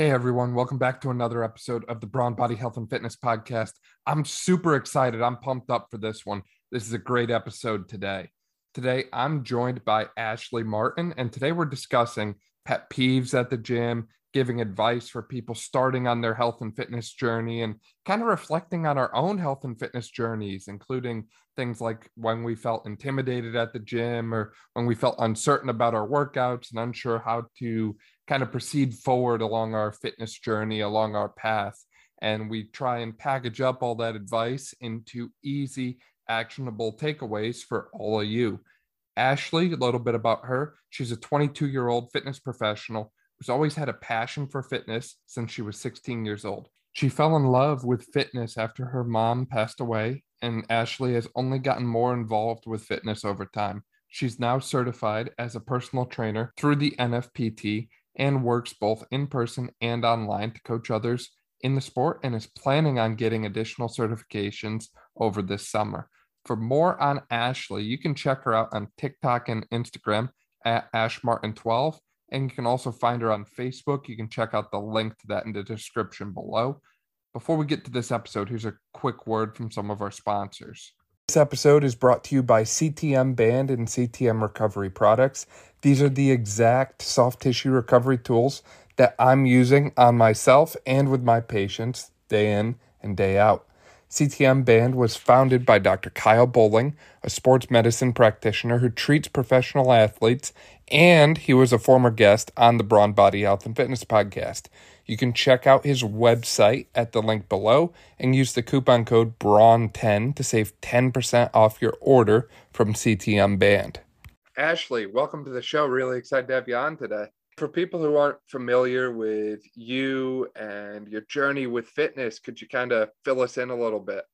Hey everyone, welcome back to another episode of the Brawn Body Health and Fitness Podcast. I'm super excited. I'm pumped up for this one. This is a great episode today. Today, I'm joined by Ashley Martin, and today we're discussing pet peeves at the gym, giving advice for people starting on their health and fitness journey, and kind of reflecting on our own health and fitness journeys, including things like when we felt intimidated at the gym or when we felt uncertain about our workouts and unsure how to kind of proceed forward along our fitness journey, along our path. And we try and package up all that advice into easy actionable takeaways for all of you. Ashley, a little bit about her. She's a 22 year old fitness professional who's always had a passion for fitness since she was 16 years old. She fell in love with fitness after her mom passed away, and Ashley has only gotten more involved with fitness over time. She's now certified as a personal trainer through the NFPT and works both in person and online to coach others in the sport and is planning on getting additional certifications over this summer. For more on Ashley, you can check her out on TikTok and Instagram at AshMartin12. And you can also find her on Facebook. You can check out the link to that in the description below. Before we get to this episode, here's a quick word from some of our sponsors. This episode is brought to you by CTM Band and CTM Recovery Products. These are the exact soft tissue recovery tools that I'm using on myself and with my patients day in and day out. CTM Band was founded by Dr. Kyle Bowling, a sports medicine practitioner who treats professional athletes, and he was a former guest on the Brawn Body Health and Fitness podcast. You can check out his website at the link below and use the coupon code BRAWN10 to save 10% off your order from CTM Band. Ashley, welcome to the show. Really excited to have you on today for people who aren't familiar with you and your journey with fitness, could you kind of fill us in a little bit?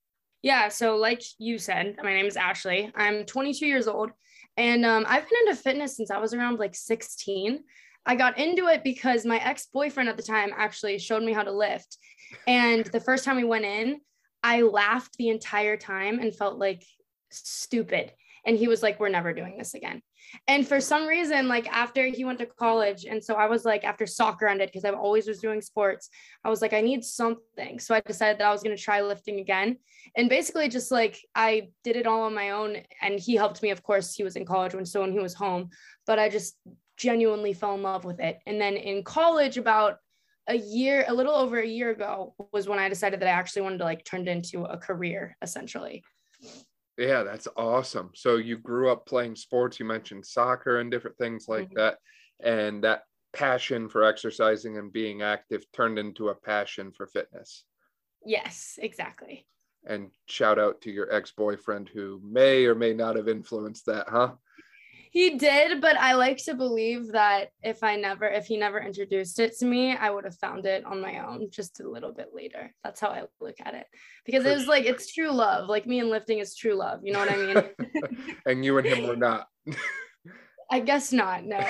Yeah. So, like you said, my name is Ashley. I'm 22 years old, and um, I've been into fitness since I was around like 16. I got into it because my ex boyfriend at the time actually showed me how to lift. And the first time we went in, I laughed the entire time and felt like stupid. And he was like, We're never doing this again. And for some reason, like after he went to college, and so I was like, after soccer ended, because I always was doing sports, I was like, I need something. So I decided that I was going to try lifting again. And basically, just like I did it all on my own. And he helped me, of course, he was in college when so when he was home, but I just genuinely fell in love with it. And then in college, about a year, a little over a year ago, was when I decided that I actually wanted to like turn it into a career essentially. Yeah, that's awesome. So you grew up playing sports. You mentioned soccer and different things like mm-hmm. that. And that passion for exercising and being active turned into a passion for fitness. Yes, exactly. And shout out to your ex boyfriend who may or may not have influenced that, huh? He did but i like to believe that if i never if he never introduced it to me i would have found it on my own just a little bit later. That's how i look at it. Because it was like it's true love. Like me and lifting is true love. You know what i mean? And you and him were not. I guess not no.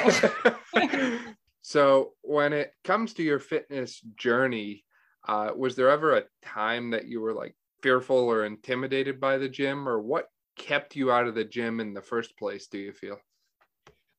So when it comes to your fitness journey uh, was there ever a time that you were like fearful or intimidated by the gym? Or what kept you out of the gym in the first place, do you feel?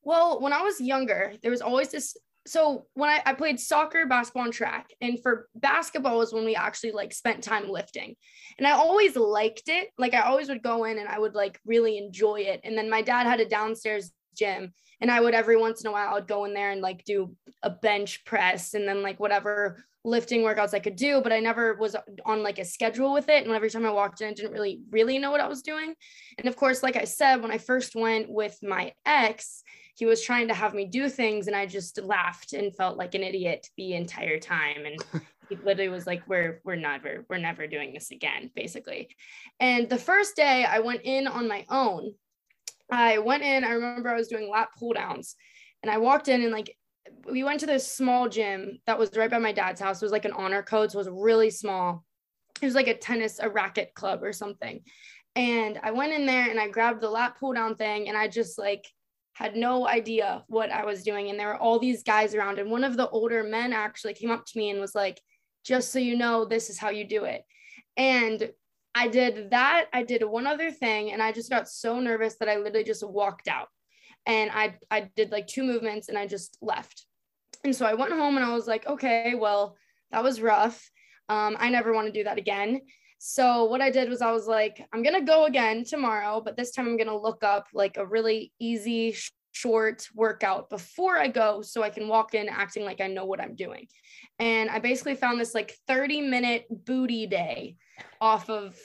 Well, when I was younger, there was always this. So when I, I played soccer, basketball, and track, and for basketball was when we actually like spent time lifting. And I always liked it. Like I always would go in and I would like really enjoy it. And then my dad had a downstairs gym and I would every once in a while I'd go in there and like do a bench press and then like whatever lifting workouts I could do, but I never was on like a schedule with it. And every time I walked in, I didn't really, really know what I was doing. And of course, like I said, when I first went with my ex, he was trying to have me do things and I just laughed and felt like an idiot the entire time. And he literally was like, we're, we're never, we're never doing this again, basically. And the first day I went in on my own, I went in, I remember I was doing lat pull downs and I walked in and like we went to this small gym that was right by my dad's house. It was like an honor code, so it was really small. It was like a tennis, a racket club or something. And I went in there and I grabbed the lat pull down thing and I just like had no idea what I was doing. And there were all these guys around. And one of the older men actually came up to me and was like, just so you know, this is how you do it. And I did that. I did one other thing and I just got so nervous that I literally just walked out and I I did like two movements and I just left. And so I went home and I was like, okay, well, that was rough. Um, I never want to do that again. So what I did was I was like, I'm gonna go again tomorrow, but this time I'm gonna look up like a really easy, short workout before I go so I can walk in acting like I know what I'm doing. And I basically found this like 30 minute booty day off of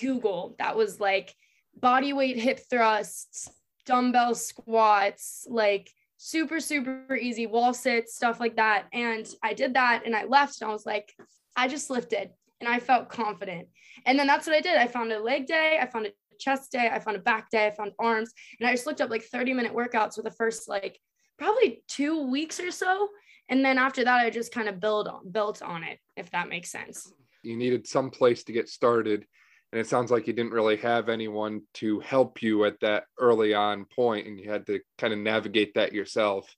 Google that was like body weight hip thrusts, dumbbell squats, like super, super easy wall sits, stuff like that. And I did that and I left and I was like, I just lifted and I felt confident. And then that's what I did. I found a leg day, I found a chest day, I found a back day, I found arms, and I just looked up like 30 minute workouts for the first like probably two weeks or so. And then after that, I just kind of build on built on it, if that makes sense. You needed some place to get started. And it sounds like you didn't really have anyone to help you at that early on point, and you had to kind of navigate that yourself.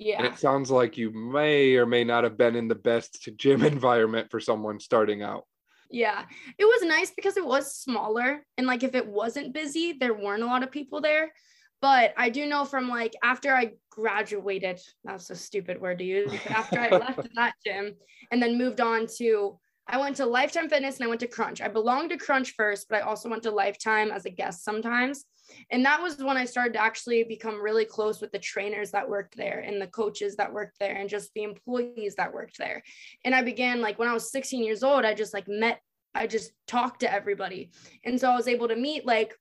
Yeah. And it sounds like you may or may not have been in the best gym environment for someone starting out. Yeah. It was nice because it was smaller. And like if it wasn't busy, there weren't a lot of people there. But I do know from like after I graduated, that's a stupid word to use, after I left that gym and then moved on to I went to Lifetime Fitness and I went to Crunch. I belonged to Crunch first, but I also went to Lifetime as a guest sometimes. And that was when I started to actually become really close with the trainers that worked there and the coaches that worked there and just the employees that worked there. And I began like when I was 16 years old, I just like met, I just talked to everybody. And so I was able to meet like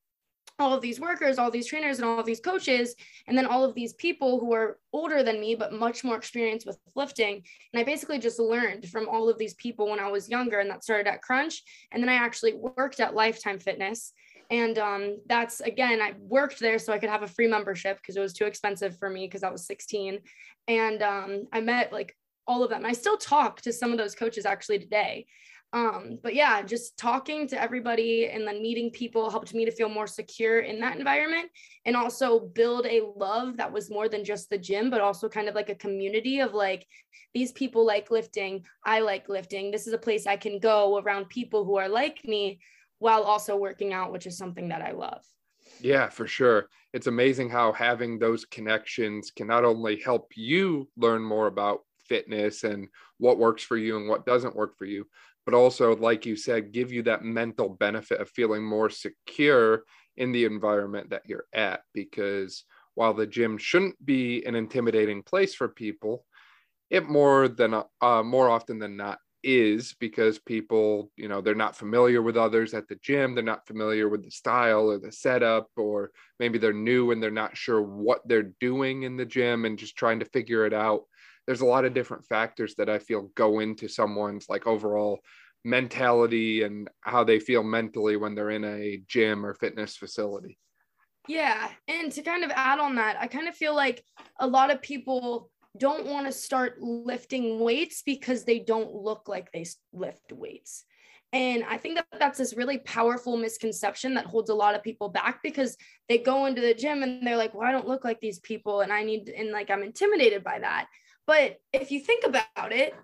all of these workers, all these trainers, and all these coaches, and then all of these people who are older than me, but much more experienced with lifting. And I basically just learned from all of these people when I was younger, and that started at Crunch. And then I actually worked at Lifetime Fitness. And um, that's again, I worked there so I could have a free membership because it was too expensive for me because I was 16. And um, I met like all of them. I still talk to some of those coaches actually today. Um, but yeah, just talking to everybody and then meeting people helped me to feel more secure in that environment and also build a love that was more than just the gym, but also kind of like a community of like, these people like lifting, I like lifting. This is a place I can go around people who are like me while also working out, which is something that I love. Yeah, for sure. It's amazing how having those connections can not only help you learn more about fitness and what works for you and what doesn't work for you, but also, like you said, give you that mental benefit of feeling more secure in the environment that you're at. Because while the gym shouldn't be an intimidating place for people, it more than uh, more often than not is because people, you know, they're not familiar with others at the gym. They're not familiar with the style or the setup, or maybe they're new and they're not sure what they're doing in the gym and just trying to figure it out. There's a lot of different factors that I feel go into someone's like overall mentality and how they feel mentally when they're in a gym or fitness facility. Yeah. And to kind of add on that, I kind of feel like a lot of people don't want to start lifting weights because they don't look like they lift weights. And I think that that's this really powerful misconception that holds a lot of people back because they go into the gym and they're like, well, I don't look like these people. And I need, and like, I'm intimidated by that. But if you think about it,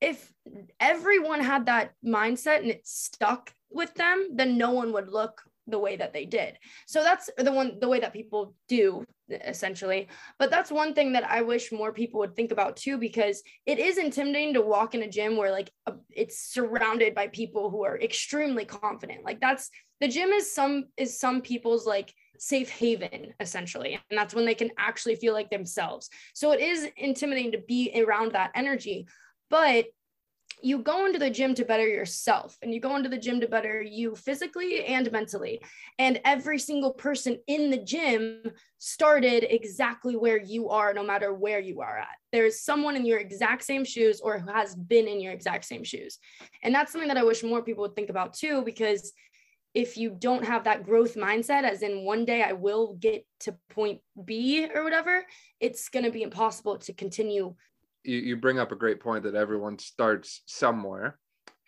if everyone had that mindset and it stuck with them, then no one would look the way that they did. So that's the one the way that people do essentially. But that's one thing that I wish more people would think about too because it is intimidating to walk in a gym where like a, it's surrounded by people who are extremely confident. Like that's the gym is some is some people's like safe haven essentially and that's when they can actually feel like themselves. So it is intimidating to be around that energy. But you go into the gym to better yourself and you go into the gym to better you physically and mentally. And every single person in the gym started exactly where you are, no matter where you are at. There's someone in your exact same shoes or who has been in your exact same shoes. And that's something that I wish more people would think about too, because if you don't have that growth mindset, as in one day I will get to point B or whatever, it's going to be impossible to continue you, you bring up a great point that everyone starts somewhere.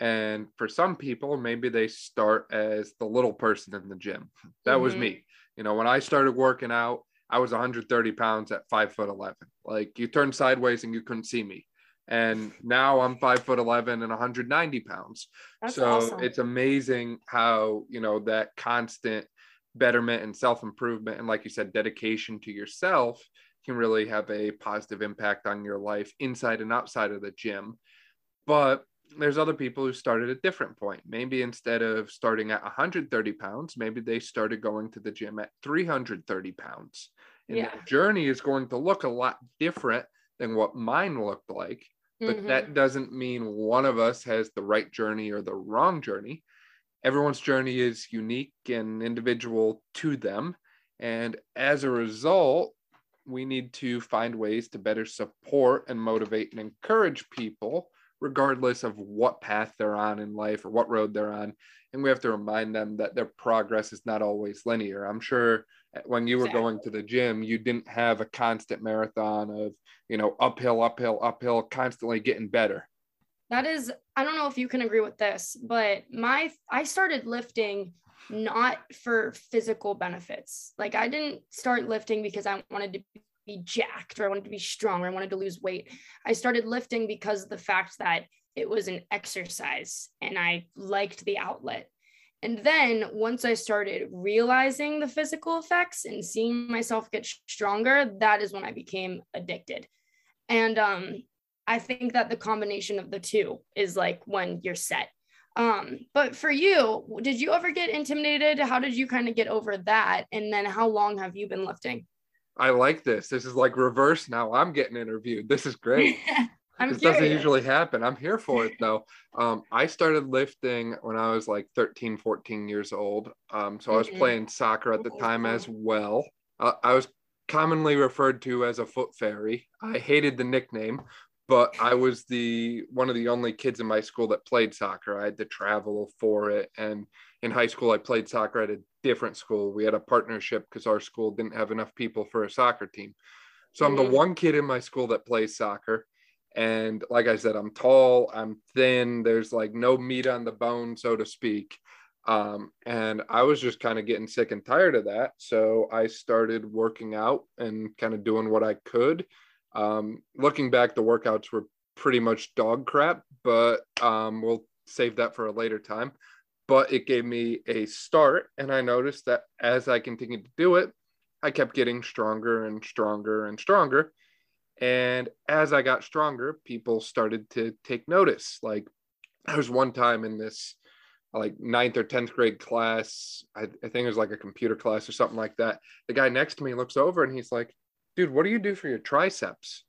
And for some people, maybe they start as the little person in the gym. That mm-hmm. was me. You know, when I started working out, I was 130 pounds at five foot 11. Like you turned sideways and you couldn't see me. And now I'm five foot 11 and 190 pounds. That's so awesome. it's amazing how, you know, that constant betterment and self improvement, and like you said, dedication to yourself can really have a positive impact on your life inside and outside of the gym. But there's other people who started at a different point. Maybe instead of starting at 130 pounds, maybe they started going to the gym at 330 pounds. And yeah. journey is going to look a lot different than what mine looked like. But mm-hmm. that doesn't mean one of us has the right journey or the wrong journey. Everyone's journey is unique and individual to them. And as a result, we need to find ways to better support and motivate and encourage people regardless of what path they're on in life or what road they're on. And we have to remind them that their progress is not always linear. I'm sure when you were exactly. going to the gym, you didn't have a constant marathon of, you know, uphill, uphill, uphill, constantly getting better. That is, I don't know if you can agree with this, but my, I started lifting not for physical benefits. Like I didn't start lifting because I wanted to be jacked or I wanted to be strong or I wanted to lose weight. I started lifting because of the fact that it was an exercise and I liked the outlet. And then once I started realizing the physical effects and seeing myself get stronger, that is when I became addicted. And um, I think that the combination of the two is like when you're set. Um, but for you, did you ever get intimidated? How did you kind of get over that? And then how long have you been lifting? I like this. This is like reverse now. I'm getting interviewed. This is great. I'm this curious. doesn't usually happen. I'm here for it though. Um, I started lifting when I was like 13, 14 years old. Um, so I was mm-hmm. playing soccer at the time as well. Uh, I was commonly referred to as a foot fairy. I hated the nickname, but I was the one of the only kids in my school that played soccer. I had to travel for it. And in high school, I played soccer at a different school. We had a partnership because our school didn't have enough people for a soccer team. So I'm the mm-hmm. one kid in my school that plays soccer. And like I said, I'm tall, I'm thin, there's like no meat on the bone, so to speak. Um, and I was just kind of getting sick and tired of that. So I started working out and kind of doing what I could. Um, looking back, the workouts were pretty much dog crap, but um, we'll save that for a later time but it gave me a start. And I noticed that as I continued to do it, I kept getting stronger and stronger and stronger. And as I got stronger, people started to take notice. Like there was one time in this like ninth or 10th grade class, I, I think it was like a computer class or something like that. The guy next to me looks over and he's like, dude, what do you do for your triceps?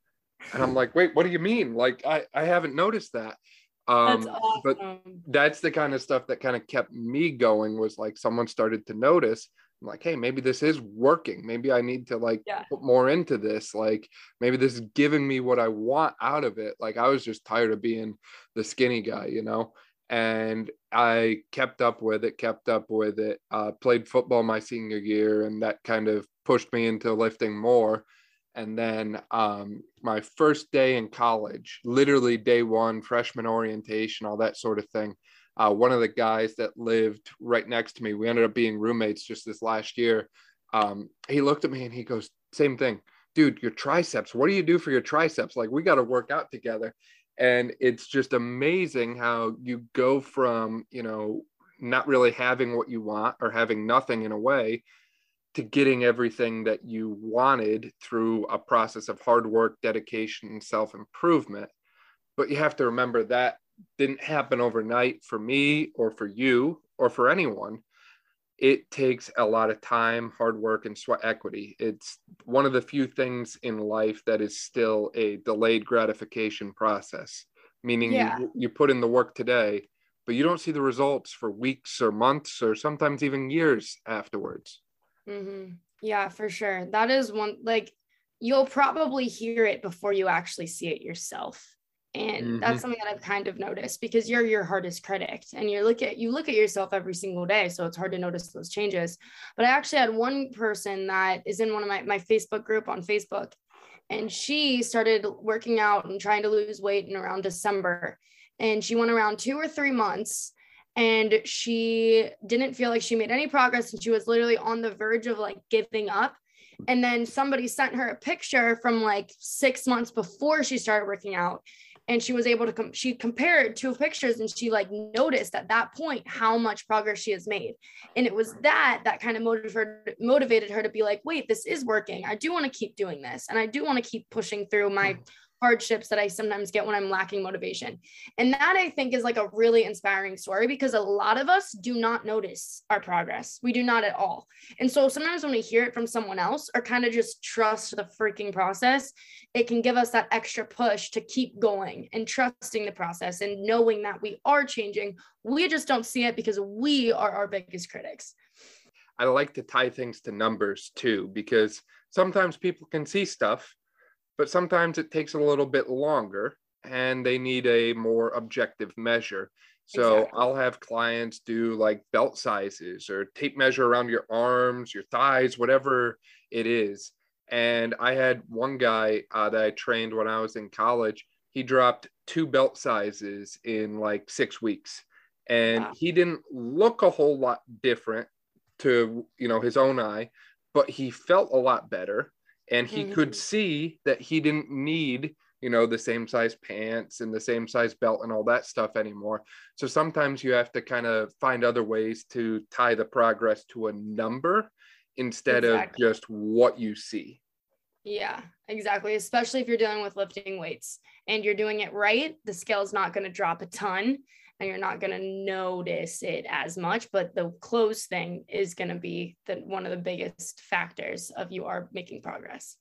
And I'm like, wait, what do you mean? Like, I, I haven't noticed that. Um, that's awesome. but that's the kind of stuff that kind of kept me going was like someone started to notice I'm like, hey, maybe this is working. Maybe I need to like yeah. put more into this. Like maybe this is giving me what I want out of it. Like I was just tired of being the skinny guy, you know. And I kept up with it, kept up with it. Uh, played football my senior year, and that kind of pushed me into lifting more and then um, my first day in college, literally day one, freshman orientation, all that sort of thing. Uh, one of the guys that lived right next to me, we ended up being roommates just this last year. Um, he looked at me and he goes, "Same thing, dude. Your triceps. What do you do for your triceps? Like we got to work out together." And it's just amazing how you go from you know not really having what you want or having nothing in a way to getting everything that you wanted through a process of hard work, dedication, and self improvement. But you have to remember that didn't happen overnight for me or for you or for anyone. It takes a lot of time, hard work, and sweat equity. It's one of the few things in life that is still a delayed gratification process, meaning yeah. you, you put in the work today, but you don't see the results for weeks or months or sometimes even years afterwards. Mm-hmm. Yeah, for sure. That is one, like, you'll probably hear it before you actually see it yourself. And mm-hmm. that's something that I've kind of noticed because you're your hardest critic and you look at you look at yourself every single day. So it's hard to notice those changes. But I actually had one person that is in one of my, my Facebook group on Facebook, and she started working out and trying to lose weight in around December. And she went around two or three months and she didn't feel like she made any progress and she was literally on the verge of like giving up. And then somebody sent her a picture from like six months before she started working out and she was able to com- she compared two pictures and she like noticed at that point how much progress she has made. And it was that that kind of motivated motivated her to be like wait this is working. I do want to keep doing this and i do want to keep pushing through my mm. Hardships that I sometimes get when I'm lacking motivation. And that I think is like a really inspiring story because a lot of us do not notice our progress. We do not at all. And so sometimes when we hear it from someone else or kind of just trust the freaking process, it can give us that extra push to keep going and trusting the process and knowing that we are changing. We just don't see it because we are our biggest critics. I like to tie things to numbers too, because sometimes people can see stuff but sometimes it takes a little bit longer and they need a more objective measure. So exactly. I'll have clients do like belt sizes or tape measure around your arms, your thighs, whatever it is. And I had one guy uh, that I trained when I was in college. He dropped two belt sizes in like six weeks, and wow. he didn't look a whole lot different to you know his own eye, but he felt a lot better and he mm-hmm. could see that he didn't need you know the same size pants and the same size belt and all that stuff anymore so sometimes you have to kind of find other ways to tie the progress to a number instead exactly. of just what you see yeah exactly especially if you're dealing with lifting weights and you're doing it right the scale is not going to drop a ton and you're not going to notice it as much but the clothes thing is going to be the one of the biggest factors of you are making progress.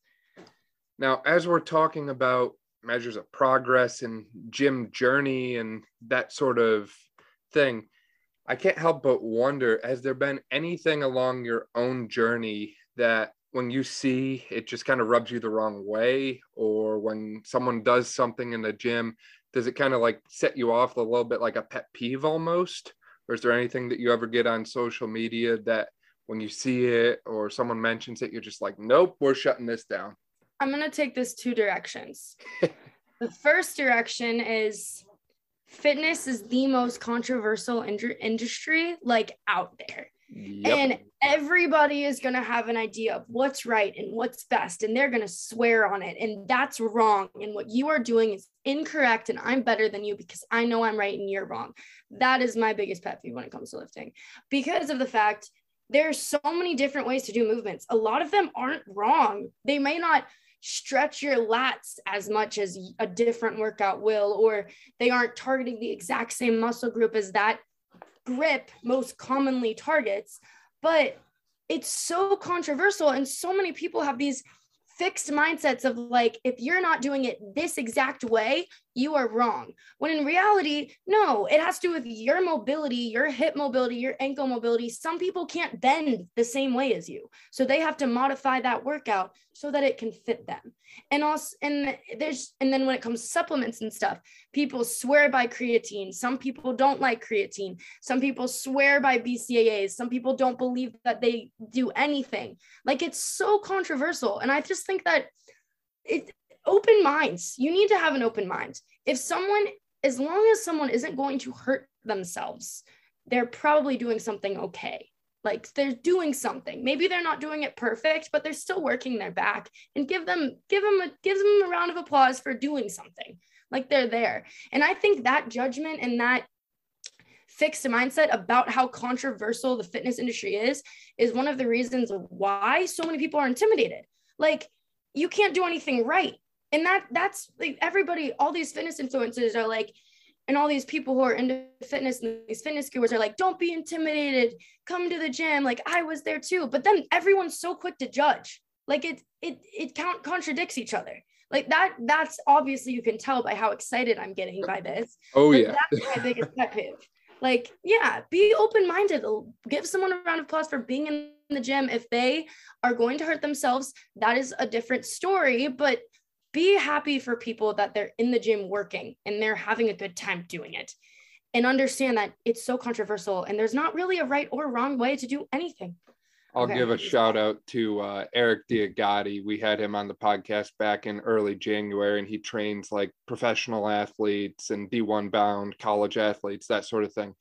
Now as we're talking about measures of progress and gym journey and that sort of thing i can't help but wonder has there been anything along your own journey that when you see it just kind of rubs you the wrong way or when someone does something in the gym does it kind of like set you off a little bit like a pet peeve almost? Or is there anything that you ever get on social media that when you see it or someone mentions it, you're just like, nope, we're shutting this down? I'm going to take this two directions. the first direction is fitness is the most controversial in- industry like out there. Yep. And everybody is going to have an idea of what's right and what's best, and they're going to swear on it. And that's wrong. And what you are doing is incorrect. And I'm better than you because I know I'm right and you're wrong. That is my biggest pet peeve when it comes to lifting because of the fact there's so many different ways to do movements. A lot of them aren't wrong. They may not stretch your lats as much as a different workout will, or they aren't targeting the exact same muscle group as that grip most commonly targets, but it's so controversial and so many people have these fixed mindsets of like if you're not doing it this exact way you are wrong. When in reality no it has to do with your mobility your hip mobility your ankle mobility. Some people can't bend the same way as you. So they have to modify that workout so that it can fit them. And also and there's and then when it comes to supplements and stuff people swear by creatine. Some people don't like creatine. Some people swear by bcaas some people don't believe that they do anything. Like it's so controversial. And i just think that it open minds. You need to have an open mind. If someone as long as someone isn't going to hurt themselves they're probably doing something okay. Like they're doing something. Maybe they're not doing it perfect but they're still working their back. And give them give them a give them a round of applause for doing something. Like they're there. And i think that judgment and that fixed mindset about how controversial the fitness industry is is one of the reasons why so many people are intimidated. Like you can't do anything right and that that's like everybody all these fitness influencers are like and all these people who are into fitness and these fitness gurus are like don't be intimidated. Come to the gym. Like i was there too. But then everyone's so quick to judge. Like it it it count contradicts each other. Like that that's obviously you can tell by how excited i'm getting by this. Oh yeah. that's my biggest pet peeve. Like yeah be open-minded. Give someone a round of applause for being in the gym. If they are going to hurt themselves that is a different story but be happy for people that they're in the gym working and they're having a good time doing it and understand that it's so controversial and there's not really a right or wrong way to do anything I'll okay. give a shout out to uh, Eric Diagati. We had him on the podcast back in early January, and he trains like professional athletes and D1 bound college athletes, that sort of thing.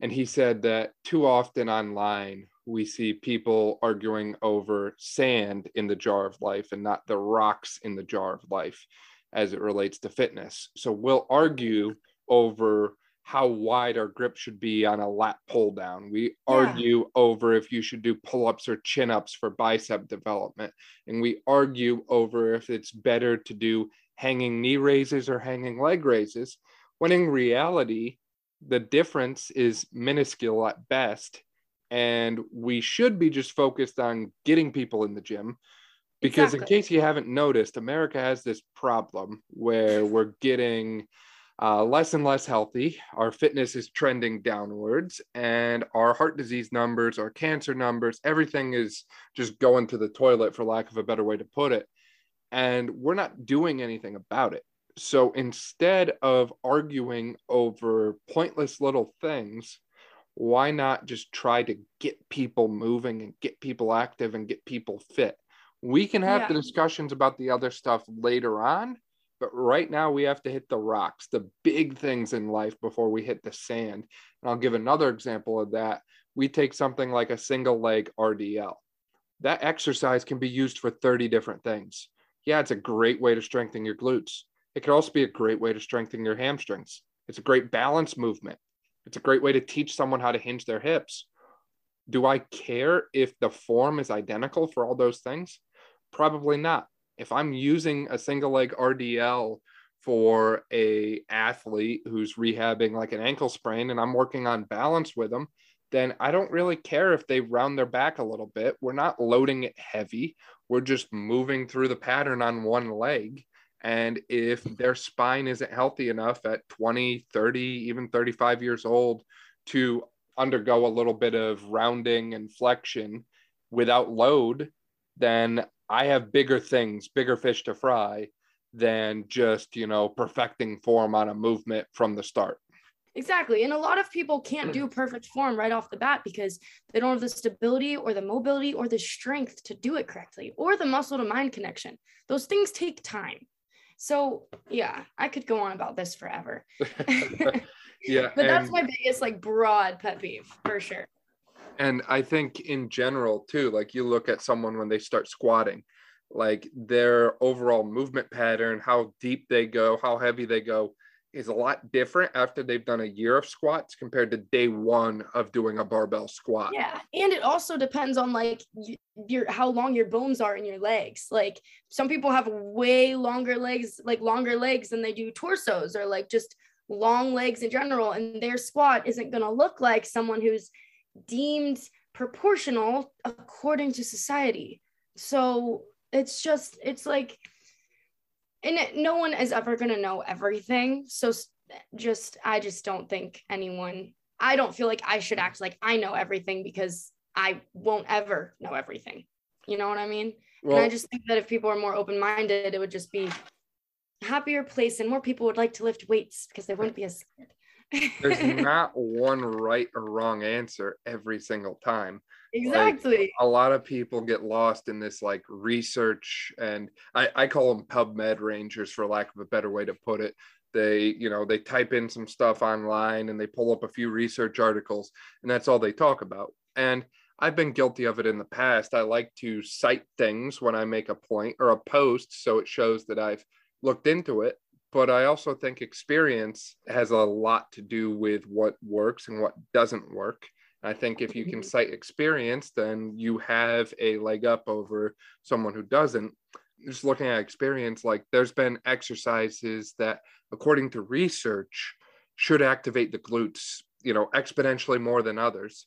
And he said that too often online, we see people arguing over sand in the jar of life and not the rocks in the jar of life. as it relates to fitness. So we'll argue over how wide our grip should be on a lat pull down. We yeah. argue over if you should do pull ups or chin ups for bicep development. And we argue over if it's better to do hanging knee raises or hanging leg raises, when in reality, the difference is minuscule at best. And we should be just focused on getting people in the gym. Because, exactly. in case you haven't noticed, America has this problem where we're getting uh, less and less healthy. Our fitness is trending downwards, and our heart disease numbers, our cancer numbers, everything is just going to the toilet, for lack of a better way to put it. And we're not doing anything about it. So instead of arguing over pointless little things, why not just try to get people moving and get people active and get people fit? We can have yeah. the discussions about the other stuff later on, but right now we have to hit the rocks, the big things in life before we hit the sand. And I'll give another example of that. We take something like a single leg RDL. That exercise can be used for 30 different things. Yeah, it's a great way to strengthen your glutes. It could also be a great way to strengthen your hamstrings. It's a great balance movement. It's a great way to teach someone how to hinge their hips. Do I care if the form is identical for all those things? Probably not if I'm using a single leg RDL for a athlete who's rehabbing like an ankle sprain and I'm working on balance with them, then I don't really care if they round their back a little bit. We're not loading it heavy. We're just moving through the pattern on one leg. And if their spine isn't healthy enough at 20, 30, even 35 years old to undergo a little bit of rounding and flexion without load, then I have bigger things, bigger fish to fry than just, you know, perfecting form on a movement from the start. Exactly. And a lot of people can't do perfect form right off the bat because they don't have the stability or the mobility or the strength to do it correctly or the muscle to mind connection. Those things take time. So, yeah, I could go on about this forever. yeah. but that's my biggest, like, broad pet peeve for sure and i think in general too like you look at someone when they start squatting like their overall movement pattern how deep they go how heavy they go is a lot different after they've done a year of squats compared to day one of doing a barbell squat yeah and it also depends on like your how long your bones are in your legs like some people have way longer legs like longer legs than they do torsos or like just long legs in general and their squat isn't going to look like someone who's deemed proportional according to society. So it's just, it's like, and no one is ever going to know everything. So just, I just don't think anyone, I don't feel like I should act like I know everything because I won't ever know everything. You know what I mean? Well, and I just think that if people are more open minded, it would just be happier place and more people would like to lift weights because they wouldn't be as scared there's not one right or wrong answer every single time exactly. like, a lot of people get lost in this like research and I, I call them pubmed rangers for lack of a better way to put it. They you know they type in some stuff online and they pull up a few research articles and that's all they talk about. And i've been guilty of it in the past. I like to cite things when i make a point or a post so it shows that i've looked into it. But I also think experience has a lot to do with what works and what doesn't work. I think if you can mm-hmm. cite experience, then you have a leg up over someone who doesn't. Just looking at experience, like there's been exercises that, according to research, should activate the glutes, you know, exponentially more than others.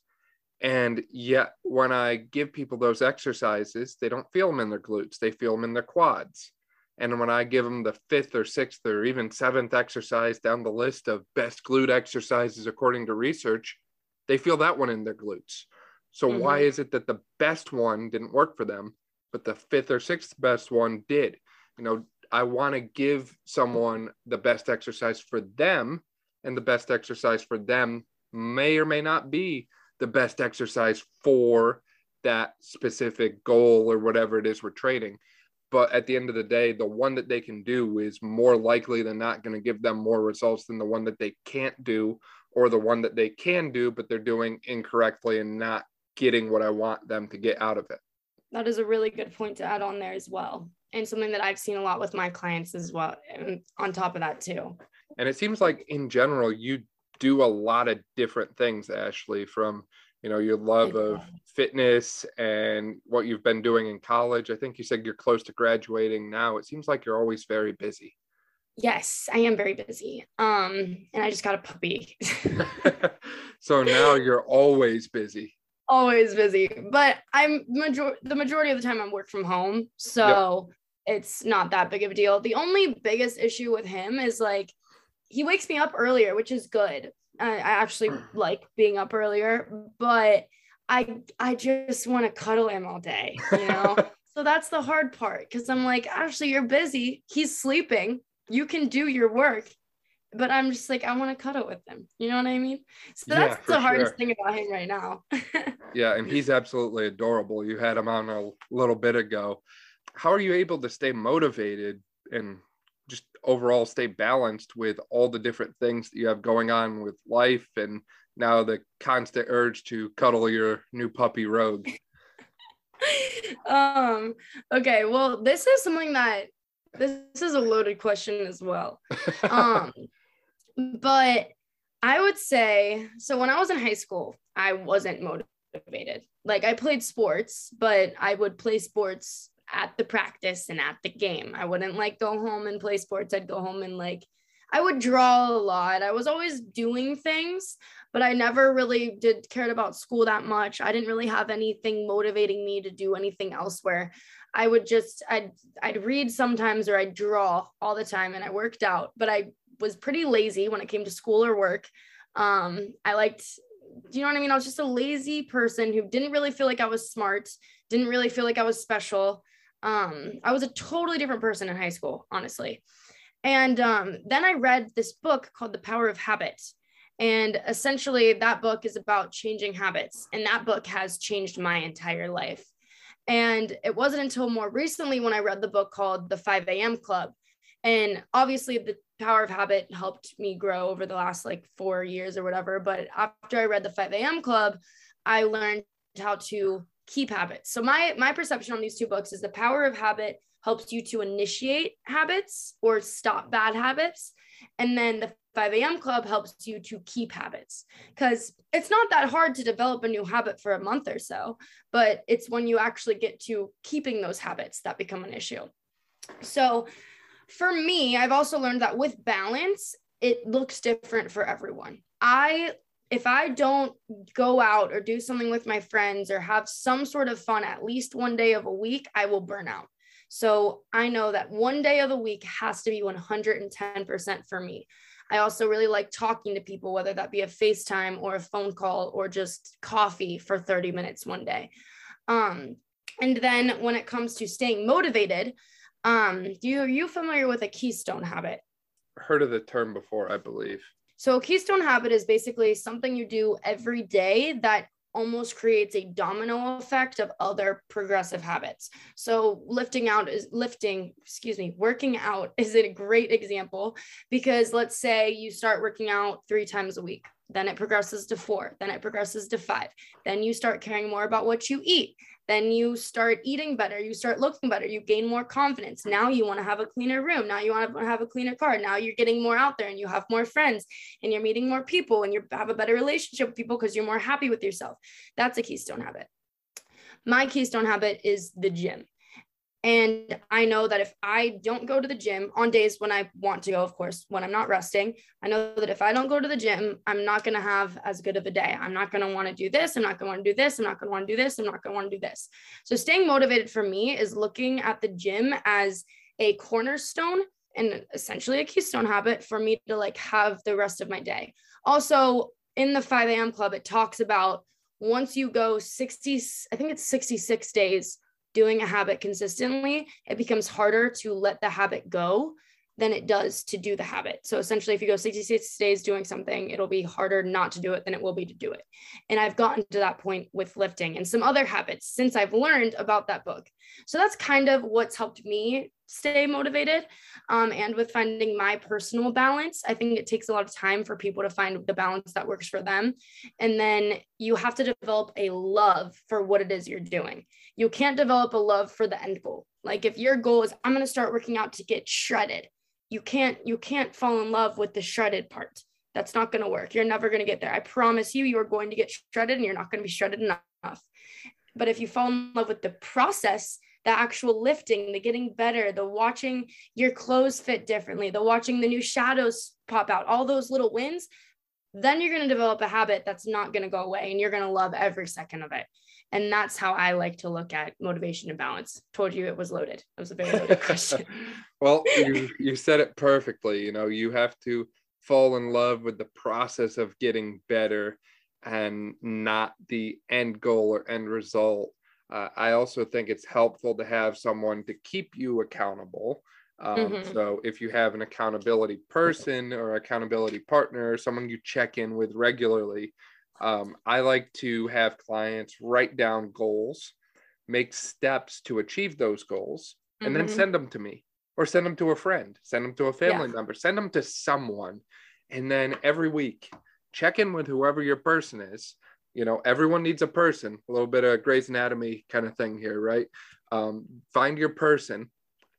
And yet, when I give people those exercises, they don't feel them in their glutes, they feel them in their quads. And when I give them the fifth or sixth or even seventh exercise down the list of best glute exercises according to research, they feel that one in their glutes. So mm-hmm. why is it that the best one didn't work for them, but the fifth or sixth best one did? You know, I want to give someone the best exercise for them, and the best exercise for them may or may not be the best exercise for that specific goal or whatever it is we're trading but at the end of the day the one that they can do is more likely than not going to give them more results than the one that they can't do or the one that they can do but they're doing incorrectly and not getting what i want them to get out of it that is a really good point to add on there as well and something that I've seen a lot with my clients as well. And on top of that, too. And it seems like in general, you do a lot of different things, Ashley, from you know your love of fitness and what you've been doing in college. I think you said you're close to graduating now. It seems like you're always very busy. Yes, I am very busy. Um, and I just got a puppy. so now you're always busy. Always busy. But I'm major the majority of the time I'm work from home. So yep. it's not that big of a deal. The only biggest issue with him is like he wakes me up earlier, which is good. I, I actually like being up earlier, but I I just want to cuddle him all day, you know. so that's the hard part because I'm like, actually, you're busy. He's sleeping you can do your work but i'm just like i want to cuddle with them you know what i mean? So that's yeah, the hardest sure. thing about him right now. Yeah and he's absolutely adorable. You had him on a little bit ago. How are you able to stay motivated and just overall stay balanced with all the different things that you have going on with life and now the constant urge to cuddle your new puppy rogue? Um okay well this is something that this is a loaded question as well. Um, but I would say so when I was in high school, I wasn't motivated. Like I played sports, but I would play sports at the practice and at the game. I wouldn't like go home and play sports. I'd go home and like I would draw a lot. I was always doing things, but I never really did cared about school that much. I didn't really have anything motivating me to do anything elsewhere. I would just I'd I'd read sometimes or I'd draw all the time and I worked out, but I was pretty lazy when it came to school or work. Um, I liked, do you know what I mean? I was just a lazy person who didn't really feel like I was smart, didn't really feel like I was special. Um, I was a totally different person in high school, honestly. And um, then I read this book called The Power of Habit. And essentially, that book is about changing habits. And that book has changed my entire life. And it wasn't until more recently when I read the book called The 5 a.m. Club. And obviously, the power of habit helped me grow over the last like four years or whatever. But after I read The 5 a.m. Club, I learned how to keep habits. So my my perception on these two books is the power of habit helps you to initiate habits or stop bad habits. And then the 5 a.m. club helps you to keep habits because it's not that hard to develop a new habit for a month or so, but it's when you actually get to keeping those habits that become an issue. So for me, I've also learned that with balance, it looks different for everyone. I if I don't go out or do something with my friends or have some sort of fun at least one day of a week, I will burn out. So I know that one day of the week has to be 110% for me. I also really like talking to people, whether that be a FaceTime or a phone call or just coffee for 30 minutes one day. Um, and then when it comes to staying motivated, um, do you, are you familiar with a keystone habit? Heard of the term before, I believe. So, a keystone habit is basically something you do every day that almost creates a domino effect of other progressive habits. So lifting out is lifting, excuse me, working out is a great example because let's say you start working out 3 times a week then it progresses to four, then it progresses to five. Then you start caring more about what you eat. Then you start eating better, you start looking better, you gain more confidence. Now you want to have a cleaner room. Now you want to have a cleaner car. Now you're getting more out there and you have more friends and you're meeting more people and you have a better relationship with people because you're more happy with yourself. That's a keystone habit. My keystone habit is the gym. And I know that if I don't go to the gym on days when I want to go, of course, when I'm not resting, I know that if I don't go to the gym, I'm not going to have as good of a day. I'm not going to want to do this. I'm not going to want to do this. I'm not going to want to do this. I'm not going to want to do this. So staying motivated for me is looking at the gym as a cornerstone and essentially a keystone habit for me to like have the rest of my day. Also, in the 5 a.m. club, it talks about once you go 60, I think it's 66 days doing a habit consistently, it becomes harder to let the habit go than it does to do the habit. So essentially, if you go 66 days doing something, it'll be harder not to do it than it will be to do it. And I've gotten to that point with lifting and some other habits since I've learned about that book. So that's kind of what's helped me stay motivated um, and with finding my personal balance i think it takes a lot of time for people to find the balance that works for them. And then you have to develop a love for what it is you're doing. You can't develop a love for the end goal. Like if your goal is i'm going to start working out to get shredded you can't you can't fall in love with the shredded part. That's not going to work. You're never going to get there. I promise you you're going to get shredded and you're not going to be shredded enough. But if you fall in love with the process the actual lifting, the getting better, the watching your clothes fit differently, the watching the new shadows pop out, all those little wins, then you're going to develop a habit that's not going to go away and you're going to love every second of it. And that's how I like to look at motivation and balance. Told you it was loaded. It was a very loaded question. well, you, you said it perfectly. You know, you have to fall in love with the process of getting better and not the end goal or end result. Uh, I also think it's helpful to have someone to keep you accountable. Um, mm-hmm. So if you have an accountability person or accountability partner, someone you check in with regularly, um, I like to have clients write down goals, make steps to achieve those goals, and mm-hmm. then send them to me or send them to a friend, send them to a family yeah. member, send them to someone. And then every week, check in with whoever your person is you know everyone needs a person a little bit of Grey's Anatomy kind of thing here right? Um, find your person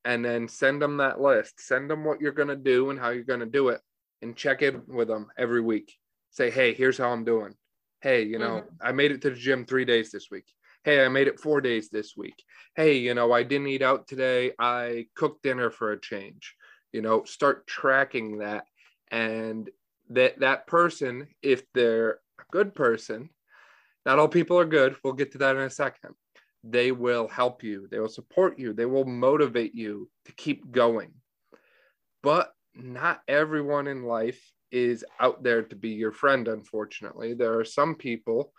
and then send them that list. Send them what you're going to do and how you're going to do it and check in with them every week. Say hey here's how i'm doing. Hey you know mm-hmm. i made it to the gym three days this week. Hey i made it four days this week. Hey you know i didn't eat out today. I cooked dinner for a change. You know start tracking that and that that person if they're a good person not all people are good. We'll get to that in a second. They will help you, they will support you, they will motivate you to keep going. But not everyone in life is out there to be your friend, unfortunately. There are some people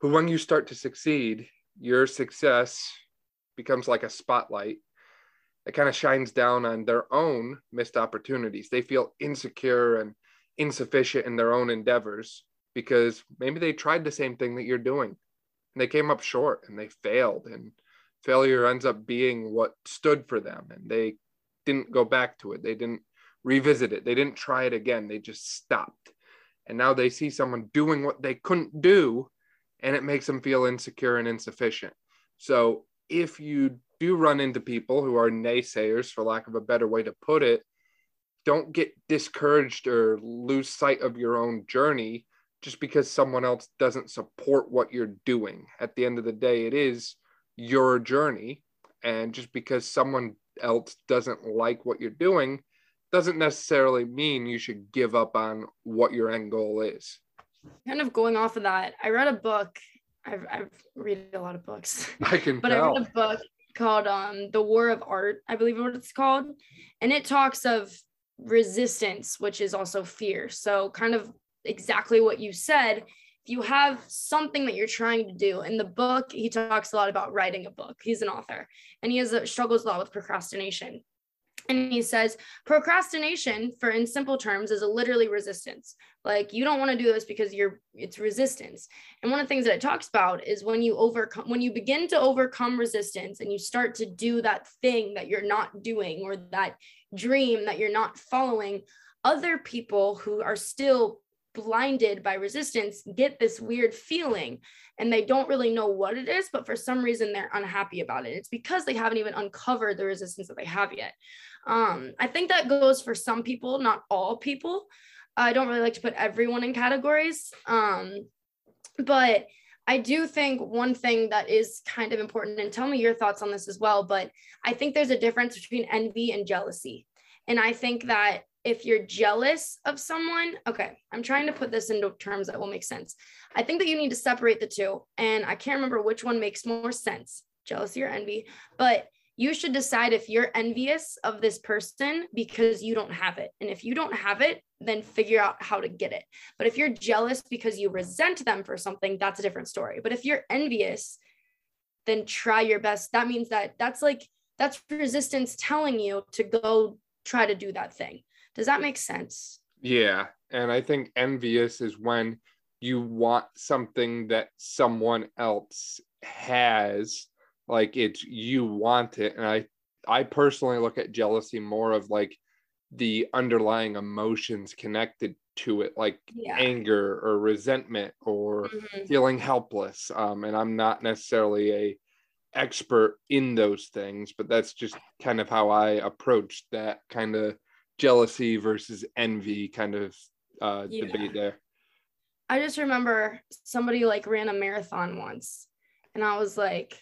who, when you start to succeed, your success becomes like a spotlight that kind of shines down on their own missed opportunities. They feel insecure and insufficient in their own endeavors because maybe they tried the same thing that you're doing. And they came up short and they failed and failure ends up being what stood for them and they didn't go back to it. They didn't revisit it. They didn't try it again. They just stopped. And now they see someone doing what they couldn't do and it makes them feel insecure and insufficient. So if you do run into people who are naysayers for lack of a better way to put it don't get discouraged or lose sight of your own journey just because someone else doesn't support what you're doing. At the end of the day, it is your journey. And just because someone else doesn't like what you're doing doesn't necessarily mean you should give up on what your end goal is. Kind of going off of that, I read a book. I've, I've read a lot of books. I can but tell. I read a book called um The War of Art, I believe what it's called. And it talks of resistance, which is also fear. So kind of exactly what you said. If you have something that you're trying to do in the book he talks a lot about writing a book. He's an author and he has a, struggles a lot with procrastination. And he says procrastination for in simple terms is a literally resistance. Like you don't want to do this because you're it's resistance. And one of the things that it talks about is when you overcome when you begin to overcome resistance and you start to do that thing that you're not doing or that dream that you're not following other people who are still blinded by resistance get this weird feeling and they don't really know what it is but for some reason they're unhappy about it. It's because they haven't even uncovered the resistance that they have yet. Um, i think that goes for some people not all people. I don't really like to put everyone in categories um, but I do think one thing that is kind of important, and tell me your thoughts on this as well, but I think there's a difference between envy and jealousy. And I think that if you're jealous of someone, okay, I'm trying to put this into terms that will make sense. I think that you need to separate the two. And I can't remember which one makes more sense jealousy or envy, but you should decide if you're envious of this person because you don't have it. And if you don't have it, then figure out how to get it. But if you're jealous because you resent them for something, that's a different story. But if you're envious, then try your best. That means that that's like, that's resistance telling you to go try to do that thing. Does that make sense? Yeah. And I think envious is when you want something that someone else has, like it's you want it. And I I personally look at jealousy more of like the underlying emotions connected to it, like Yeah. anger or resentment or Mhm. feeling helpless. Um, and I'm not necessarily a expert in those things, but that's just kind of how I approach that kind of jealousy versus envy kind of uh, Yeah. debate there. I just remember somebody like ran a marathon once and I was like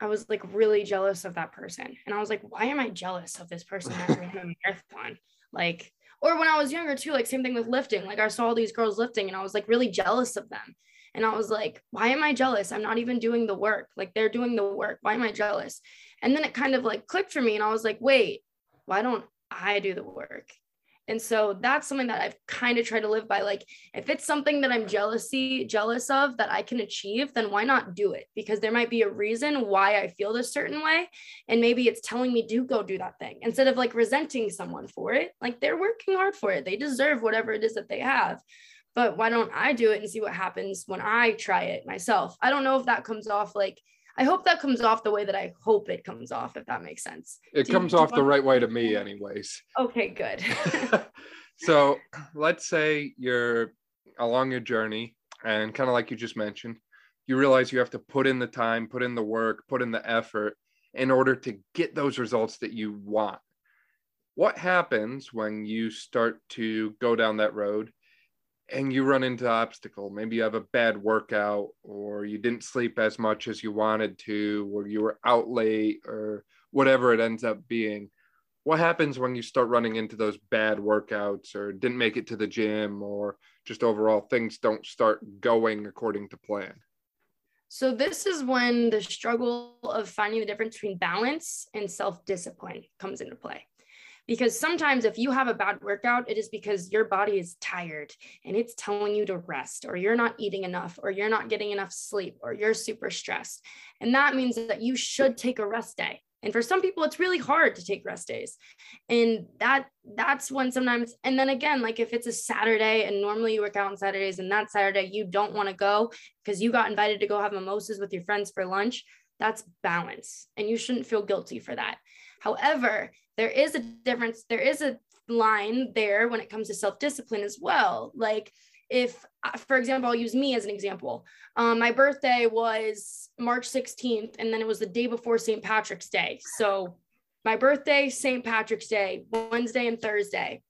I was like really jealous of that person. And I was like, why am I jealous of this person that ran a marathon? Like, or when I was younger too, like same thing with lifting. Like I saw all these girls lifting and I was like really jealous of them. And I was like, why am I jealous? I'm not even doing the work. Like they're doing the work. Why am I jealous? And then it kind of like clicked for me and I was like, wait, why don't I do the work? And so that's something that I've kind of tried to live by. Like, if it's something that I'm jealousy jealous of that I can achieve, then why not do it? Because there might be a reason why I feel this certain way, and maybe it's telling me to go do that thing instead of like resenting someone for it. Like they're working hard for it; they deserve whatever it is that they have. But why don't I do it and see what happens when I try it myself? I don't know if that comes off like. I hope that comes off the way that I hope it comes off, if that makes sense. It Do comes you off the right way to me, anyways. Okay, good. so let's say you're along your journey and kind of like you just mentioned you realize you have to put in the time put in the work put in the effort in order to get those results that you want what happens when you start to go down that road and you run into obstacle. Maybe you have a bad workout or you didn't sleep as much as you wanted to or you were out late or whatever it ends up being. What happens when you start running into those bad workouts or didn't make it to the gym or just overall things don't start going according to plan? So this is when the struggle of finding the difference between balance and self-discipline comes into play. Because sometimes if you have a bad workout, it is because your body is tired and it's telling you to rest, or you're not eating enough, or you're not getting enough sleep, or you're super stressed. And that means that you should take a rest day. And for some people, it's really hard to take rest days. And that that's when sometimes, and then again, like if it's a Saturday and normally you work out on Saturdays and that Saturday you don't want to go, because you got invited to go have mimosas with your friends for lunch, that's balance. And you shouldn't feel guilty for that. However, there is a difference, there is a line there when it comes to self discipline as well. Like, if, uh, for example, I'll use me as an example. Um, my birthday was March 16th, and then it was the day before St. Patrick's Day. So, my birthday, St. Patrick's Day, Wednesday and Thursday.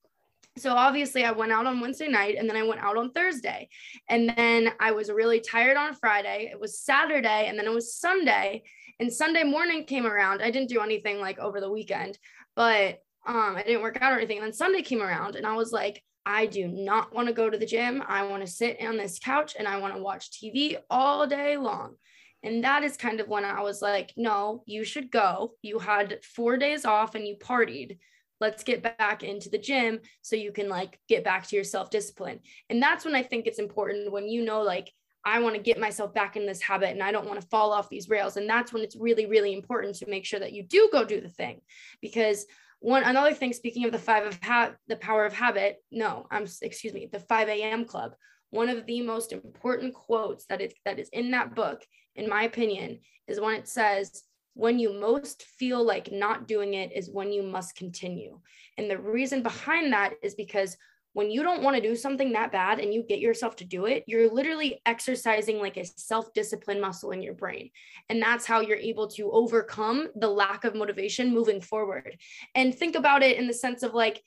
So obviously I went out on Wednesday night and then I went out on Thursday. And then I was really tired on Friday. It was Saturday and then it was Sunday. And Sunday morning came around. I didn't do anything like over the weekend, but um I didn't work out or anything. And then Sunday came around and I was like, I do not want to go to the gym. I want to sit on this couch and I want to watch TV all day long. And that is kind of when I was like, no, you should go. You had four days off and you partied let's get back into the gym so you can like get back to your self discipline and that's when i think it's important when you know like i want to get myself back in this habit and i don't want to fall off these rails. And that's when it's really really important to make sure that you do go do the thing. Because one another thing speaking of the five of ha- the power of habit no i'm excuse me the 5 a.m club. One of the most important quotes that is that is in that book in my opinion is when it says when you most feel like not doing it is when you must continue. And the reason behind that is because when you don't want to do something that bad and you get yourself to do it, you're literally exercising like a self discipline muscle in your brain. And that's how you're able to overcome the lack of motivation moving forward. And think about it in the sense of like,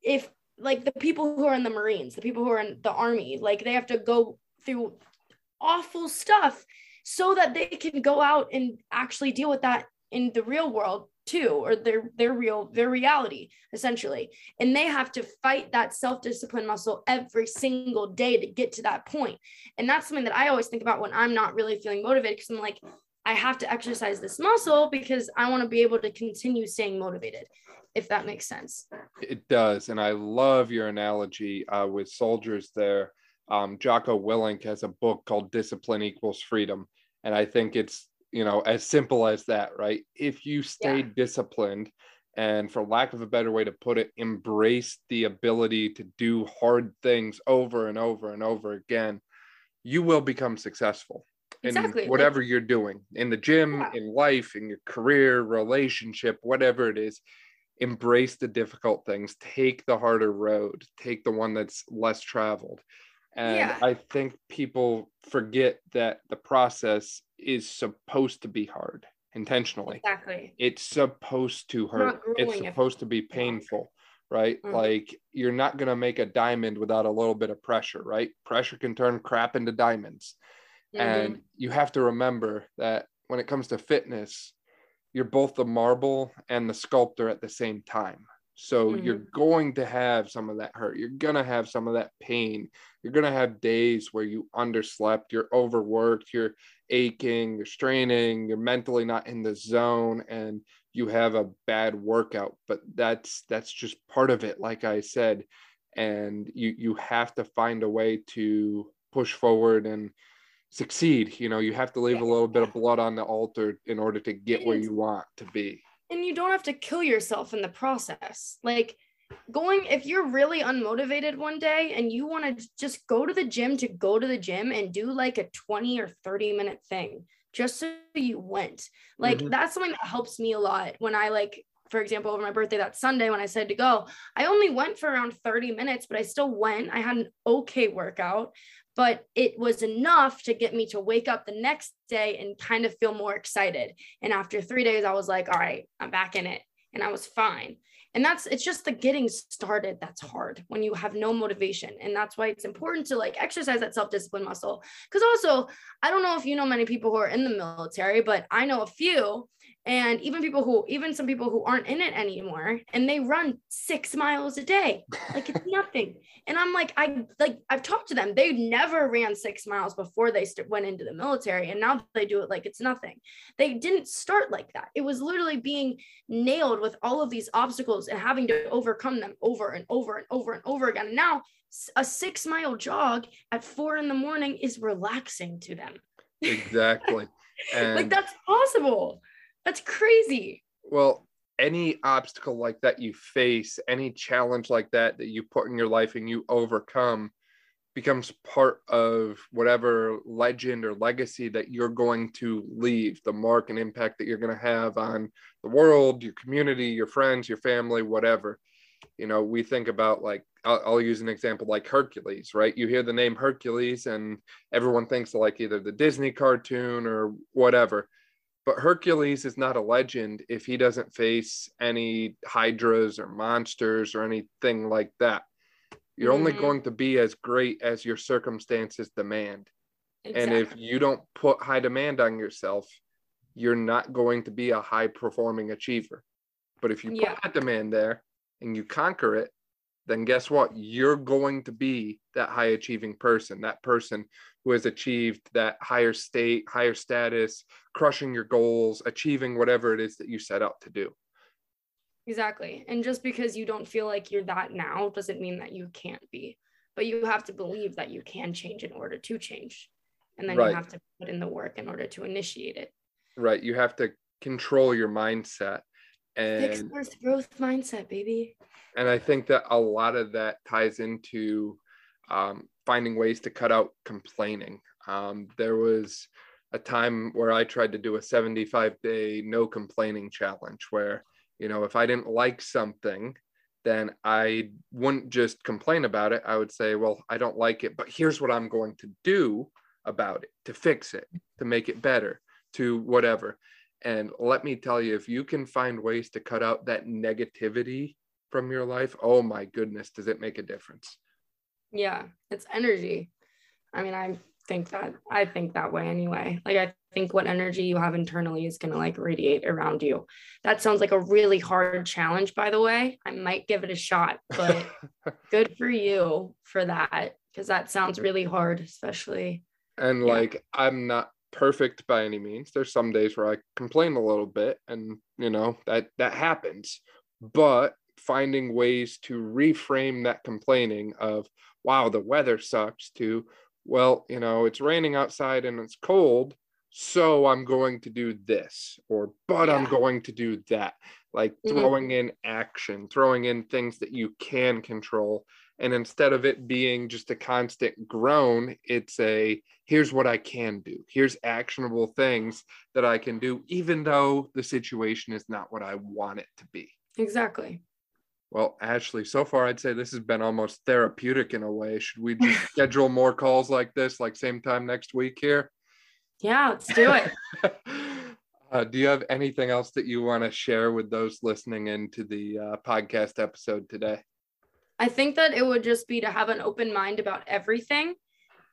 if like the people who are in the Marines, the people who are in the Army, like they have to go through awful stuff so that they can go out and actually deal with that in the real world too or their their real their reality essentially and they have to fight that self-discipline muscle every single day to get to that point and that's something that i always think about when i'm not really feeling motivated because i'm like i have to exercise this muscle because i want to be able to continue staying motivated if that makes sense It does. And I love your analogy uh, with soldiers there. Um, Jocko Willink has a book called Discipline Equals Freedom. And I think it's, you know, as simple as that, right? If you stay Yeah. disciplined and, for lack of a better way to put it, embrace the ability to do hard things over and over and over again, you will become successful. in Exactly, like- whatever you're doing in the gym, Yeah. in life, in your career, relationship, whatever it is. Embrace the difficult things. Take the harder road. Take the one that's less traveled. And Yeah. I think people forget that the process is supposed to be hard intentionally. Exactly. It's supposed to hurt. It's supposed to be painful, right? Mhm. Like you're not going to make a diamond without a little bit of pressure, right? Pressure can turn crap into diamonds. Mhm. And you have to remember that when it comes to fitness, you're both the marble and the sculptor at the same time. So you're mm-hmm. going to have some of that hurt. You're going to have some of that pain. You're going to have days where you underslept, you're overworked, you're aching, you're straining, you're mentally not in the zone and you have a bad workout, but that's that's just part of it like I said. And you you have to find a way to push forward and succeed you know you have to leave a little bit of blood on the altar in order to get where you want to be and you don't have to kill yourself in the process. Like going if you're really unmotivated one day and you want to just go to the gym to go to the gym and do like a 20 or 30 minute thing just so you went. Like Mhm. that's something that helps me a lot when I like for example, over my birthday that Sunday when I said to go, I only went for around 30 minutes, but I still went. I had an okay workout, but it was enough to get me to wake up the next day and kind of feel more excited. And after three days, I was like, all right, I'm back in it. And I was fine. And that's it's just the getting started that's hard when you have no motivation. And that's why it's important to like exercise that self-discipline muscle. Because also, I don't know if you know many people who are in the military, but I know a few and even people who even some people who aren't in it anymore and they run six miles a day. Like it's nothing. And i'm like i like i've talked to them. They never ran six miles before they st- went into the military and now they do it like it's nothing. They didn't start like that. It was literally being nailed with all of these obstacles and having to overcome them over and over and over and over again. And now a six mile jog at four in the morning is relaxing to them. Exactly. And like that's possible that's crazy. Well any obstacle like that you face any challenge like that that you put in your life and you overcome becomes part of whatever legend or legacy that you're going to leave the mark and impact that you're going to have on the world your community your friends your family whatever. You know we think about like I'll, I'll, use an example like hercules right? You hear the name hercules and everyone thinks like either the disney cartoon or whatever but hercules is not a legend if he doesn't face any hydras or monsters or anything like that you're mm-hmm. only going to be as great as your circumstances demand exactly. and if you don't put high demand on yourself you're not going to be a high performing achiever but if you put yeah. that demand there and you conquer it, then guess what? You're going to be that high achieving person, that person who has achieved that higher state, higher status, crushing your goals, achieving whatever it is that you set out to do. Exactly. And just because you don't feel like you're that now doesn't mean that you can't be. But you have to believe that you can change in order to change. And then right. you have to put in the work in order to initiate it. Right. You have to control your mindset and fixed growth mindset, baby. And I think that a lot of that ties into um, finding ways to cut out complaining. Um, there was a time where I tried to do a 75 day no complaining challenge where, you know, if I didn't like something, then I wouldn't just complain about it. I would say, well, I don't like it, but here's what I'm going to do about it to fix it, to make it better, to whatever. And let me tell you, if you can find ways to cut out that negativity from your life, oh my goodness, does it make a difference? Yeah, it's energy. I mean, I think that I think that way anyway. Like I think what energy you have internally is going to like radiate around you. That sounds like a really hard challenge by the way. I might give it a shot, but good for you for that because that sounds really hard especially. And yeah. like I'm not perfect by any means. There's some days where I complain a little bit and you know that that happens. But finding ways to reframe that complaining of wow, the weather sucks to well, you know, it's raining outside and it's cold, so I'm going to do this or but yeah. I'm going to do that. Like mm-hmm. throwing in action, throwing in things that you can control And instead of it being just a constant groan, it's a here's what I can do. Here's actionable things that I can do, even though the situation is not what I want it to be. Exactly. Well, Ashley, so far I'd say this has been almost therapeutic in a way. Should we just schedule more calls like this, like same time next week here? Yeah, let's do it. uh, do you have anything else that you want to share with those listening into the uh, podcast episode today? I think that it would just be to have an open mind about everything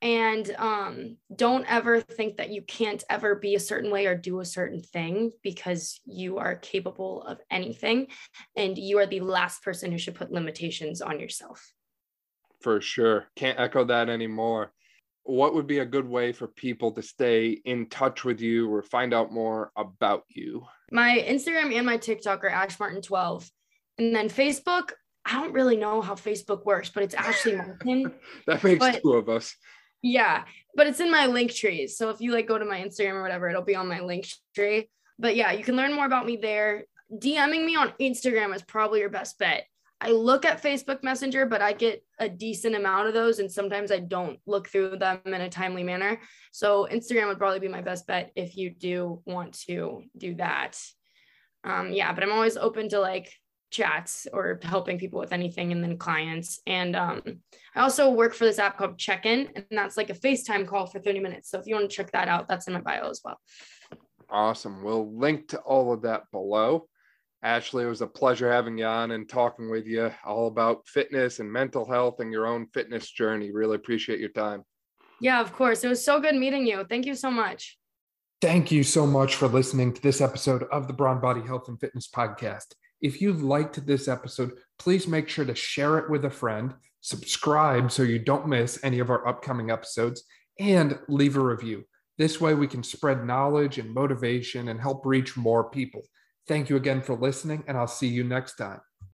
and um, don't ever think that you can't ever be a certain way or do a certain thing because you are capable of anything and you are the last person who should put limitations on yourself. For sure. Can't echo that anymore. What would be a good way for people to stay in touch with you or find out more about you? My instagram and my tiktok are ashmartin12 and then facebook I don't really know how Facebook works, but it's Ashley Martin. that makes but, two of us. Yeah, but it's in my Linktrees. So if you like go to my Instagram or whatever, it'll be on my link tree. But yeah, you can learn more about me there. DMing me on Instagram is probably your best bet. I look at Facebook Messenger, but I get a decent amount of those, and sometimes I don't look through them in a timely manner. So Instagram would probably be my best bet if you do want to do that. Um, yeah, but I'm always open to like chats or helping people with anything and then clients. And um, I also work for this app called Check In, and that's like a FaceTime call for 30 minutes. So if you want to check that out, that's in my bio as well. Awesome. We'll link to all of that below. Ashley, it was a pleasure having you on and talking with you all about fitness and mental health and your own fitness journey. Really appreciate your time. Yeah, of course. It was so good meeting you. Thank you so much. Thank you so much for listening to this episode of the Brawn Body Health and Fitness Podcast. If you liked this episode, please make sure to share it with a friend, subscribe so you don't miss any of our upcoming episodes, and leave a review. This way, we can spread knowledge and motivation and help reach more people. Thank you again for listening, and I'll see you next time.